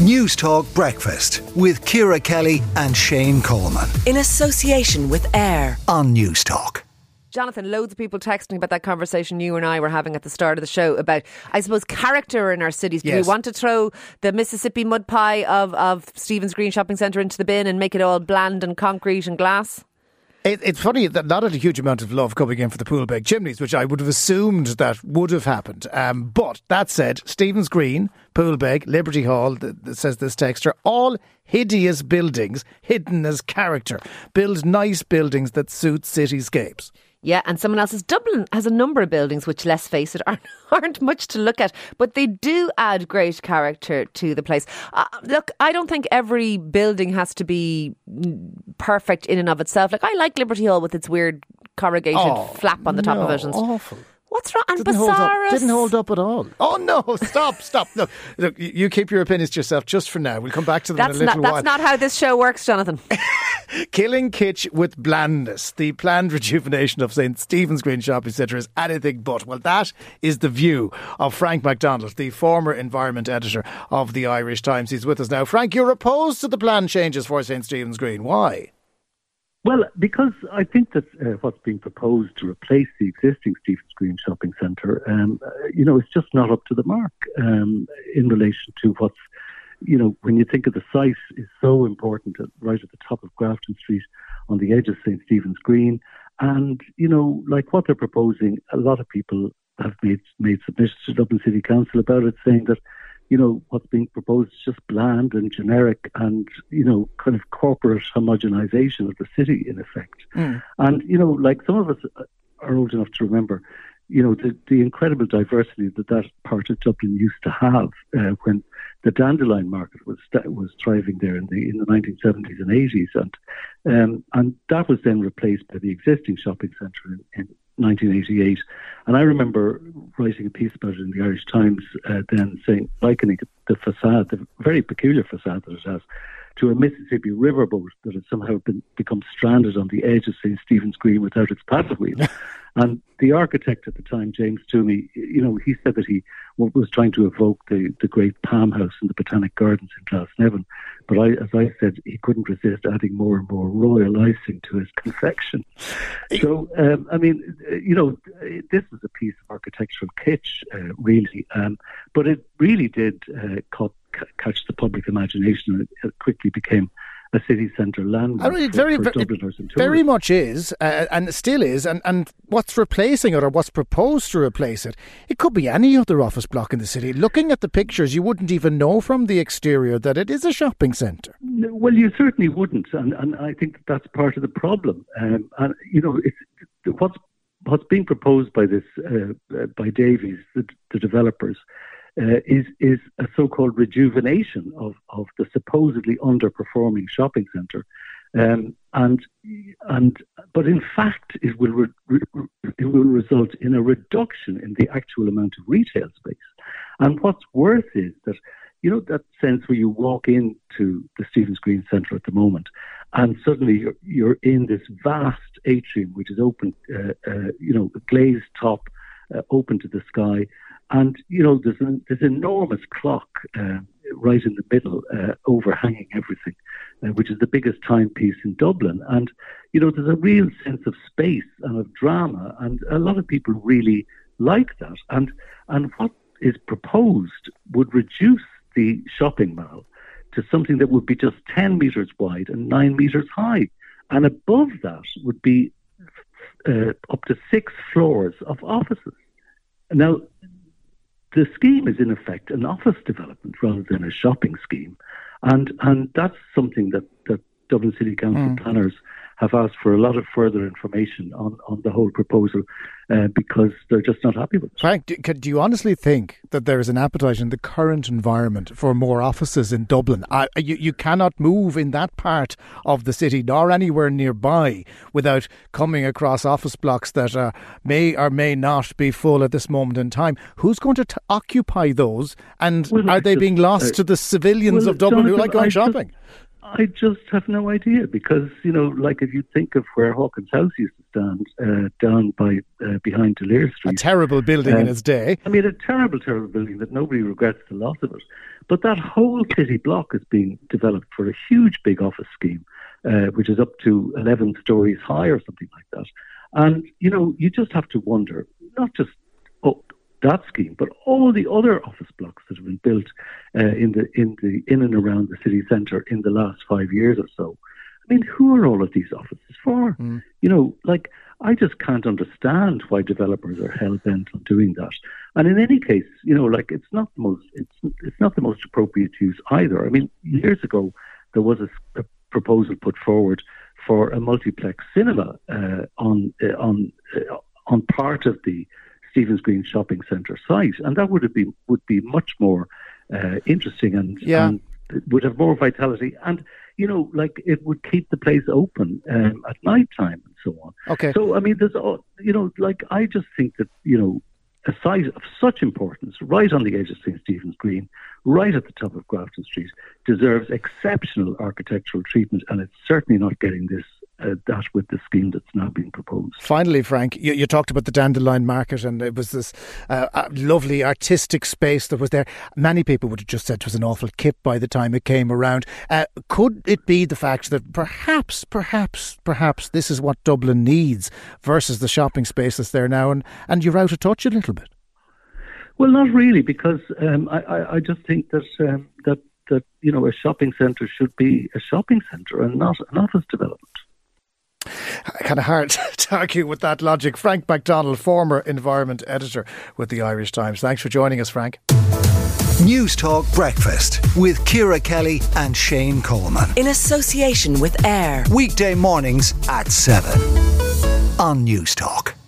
Newstalk Breakfast with Ciara Kelly and Shane Coleman in association with AIR on Newstalk. Jonathan, loads of people texting about that conversation you and I were having at the start of the show about, I suppose, character in our cities. Do Yes. we want to throw the Mississippi mud pie of, of Stephen's Green Shopping Centre into the bin and make it all bland and concrete and glass? It, it's funny that not a huge amount of love coming in for the Poolbeg chimneys, which I would have assumed that would have happened. Um, but that said, Stephen's Green, Poolbeg, Liberty Hall, th- th- says this texter, all hideous buildings hidden as character. Build nice buildings that suit cityscapes. Yeah, and someone else's Dublin has a number of buildings which, let's face it, aren't, aren't much to look at, but they do add great character to the place. Uh, look, I don't think every building has to be perfect in and of itself. Like I like Liberty Hall with its weird corrugated Oh, flap on the top of no, it. And awful. What's wrong? And Didn't hold, up, didn't hold up at all. Oh no! Stop! Stop! No, look, you you keep your opinions to yourself just for now. We'll come back to them That's in a little not, while. that's not how this show works, Jonathan. Killing kitsch with blandness. The planned rejuvenation of St. Stephen's Green Shopping Centre is anything but. Well, that is the view of Frank McDonald, the former environment editor of the Irish Times. He's with us now. Frank, you're opposed to the planned changes for St. Stephen's Green. Why? Well, because I think that uh, what's being proposed to replace the existing Stephen's Green Shopping Centre, um, uh, you know, it's just not up to the mark um, in relation to what's, you know, when you think of the site is so important, at, right at the top of Grafton Street, on the edge of St Stephen's Green, and you know, like what they're proposing, a lot of people have made made submissions to Dublin City Council about it, saying that you know, what's being proposed is just bland and generic and, you know, kind of corporate homogenization of the city in effect. And, you know, like some of us are old enough to remember, you know, the, the incredible diversity that that part of Dublin used to have uh, when the dandelion market was was thriving there in the in the 1970s and 80s, and um, and that was then replaced by the existing shopping centre in, in 1988. And I remember writing a piece about it in the Irish Times uh, then, saying likening the facade, the very peculiar facade that it has, to a Mississippi riverboat that had somehow been become stranded on the edge of St Stephen's Green without its paddle wheel. and the architect at the time, James Toomey, you know, he said that he was trying to evoke the, the great Palm House in the Botanic Gardens in Glasnevin. But I, as I said, he couldn't resist adding more and more royal icing to his confection. So, um, I mean, you know, this is a piece of architectural kitsch, uh, really, um, but it really did uh, caught, c- catch the public imagination, and it, it quickly became a city centre landmark I mean, it very, for and very much is, uh, and still is, and, and what's replacing it or what's proposed to replace it, it could be any other office block in the city. Looking at the pictures, you wouldn't even know from the exterior that it is a shopping centre. No, Well, you certainly wouldn't, and, and I think that that's part of the problem. Um, and you know, it's, what's what's being proposed by this uh, uh, by Davies, the, the developers, uh, is is a so-called rejuvenation of of the supposedly underperforming shopping centre, um, and and but in fact, it will re- re- it will result in a reduction in the actual amount of retail space. And what's worse is that you know that sense where you walk into the Stephen's Green Centre at the moment, and suddenly you're, you're in this vast atrium which is open, uh, uh, you know, glazed top, uh, open to the sky, and you know there's an this enormous clock uh, right in the middle, uh, overhanging everything, uh, which is the biggest timepiece in Dublin, and you know there's a real sense of space and of drama, and a lot of people really like that, and and what is proposed would reduce the shopping mall to something that would be just 10 metres wide and 9 metres high. And above that would be uh, up to six floors of offices. Now, the scheme is in effect an office development rather than a shopping scheme. And, and that's something that, that Dublin City Council hmm. planners have asked for a lot of further information on, on the whole proposal uh, because they're just not happy with it. Frank, do, do you honestly think that there is an appetite in the current environment for more offices in Dublin? I, you, you cannot move in that part of the city nor anywhere nearby without coming across office blocks that uh, may or may not be full at this moment in time. Who's going to t- occupy those? And Well, are they just, being lost uh, to the civilians well, of Dublin who Jonathan, like going I just- shopping? I just have no idea because you know, like if you think of where Hawkins House used to stand, uh, down by uh, behind D'Olier Street, a terrible building in its day. I mean, a terrible, terrible building that nobody regrets the loss of it. But that whole city block is being developed for a huge, big office scheme, uh, which is up to eleven stories high or something like that. And you know, you just have to wonder, not just oh, that scheme, but all the other office blocks been built uh, in the in the in and around the city centre in the last five years or so. I mean, who are all of these offices for? Mm. You know, like I just can't understand why developers are hell bent on doing that. And in any case, you know, like it's not the most it's it's not the most appropriate use either. I mean, years ago there was a, a proposal put forward for a multiplex cinema uh, on uh, on uh, on part of the Stephen's Green shopping centre site, and that would have been would be much more uh, interesting and, yeah. and, would have more vitality, and you know, like it would keep the place open um, at night time and so on. Okay. So I mean, there's all you know, like I just think that you know a site of such importance, right on the edge of St. Stephen's Green, right at the top of Grafton Street, deserves exceptional architectural treatment, and it's certainly not getting this uh, that with the scheme that's now being proposed. Finally, Frank, you, you talked about the Dandelion Market, and it was this uh, lovely artistic space that was there. Many people would have just said it was an awful kip by the time it came around. Uh, could it be the fact that perhaps, perhaps, perhaps this is what Dublin needs versus the shopping space that's there now, and, and you're out of touch a little bit? Well, not really, because um, I, I, I, just think that um, that that you know a shopping centre should be a shopping centre and not an office development kind of hard to argue with that logic. Frank McDonald, former environment editor with the Irish Times. Thanks for joining us, Frank. Newstalk Breakfast with Ciara Kelly and Shane Coleman. In association with AIR. Weekday mornings at 7 on Newstalk.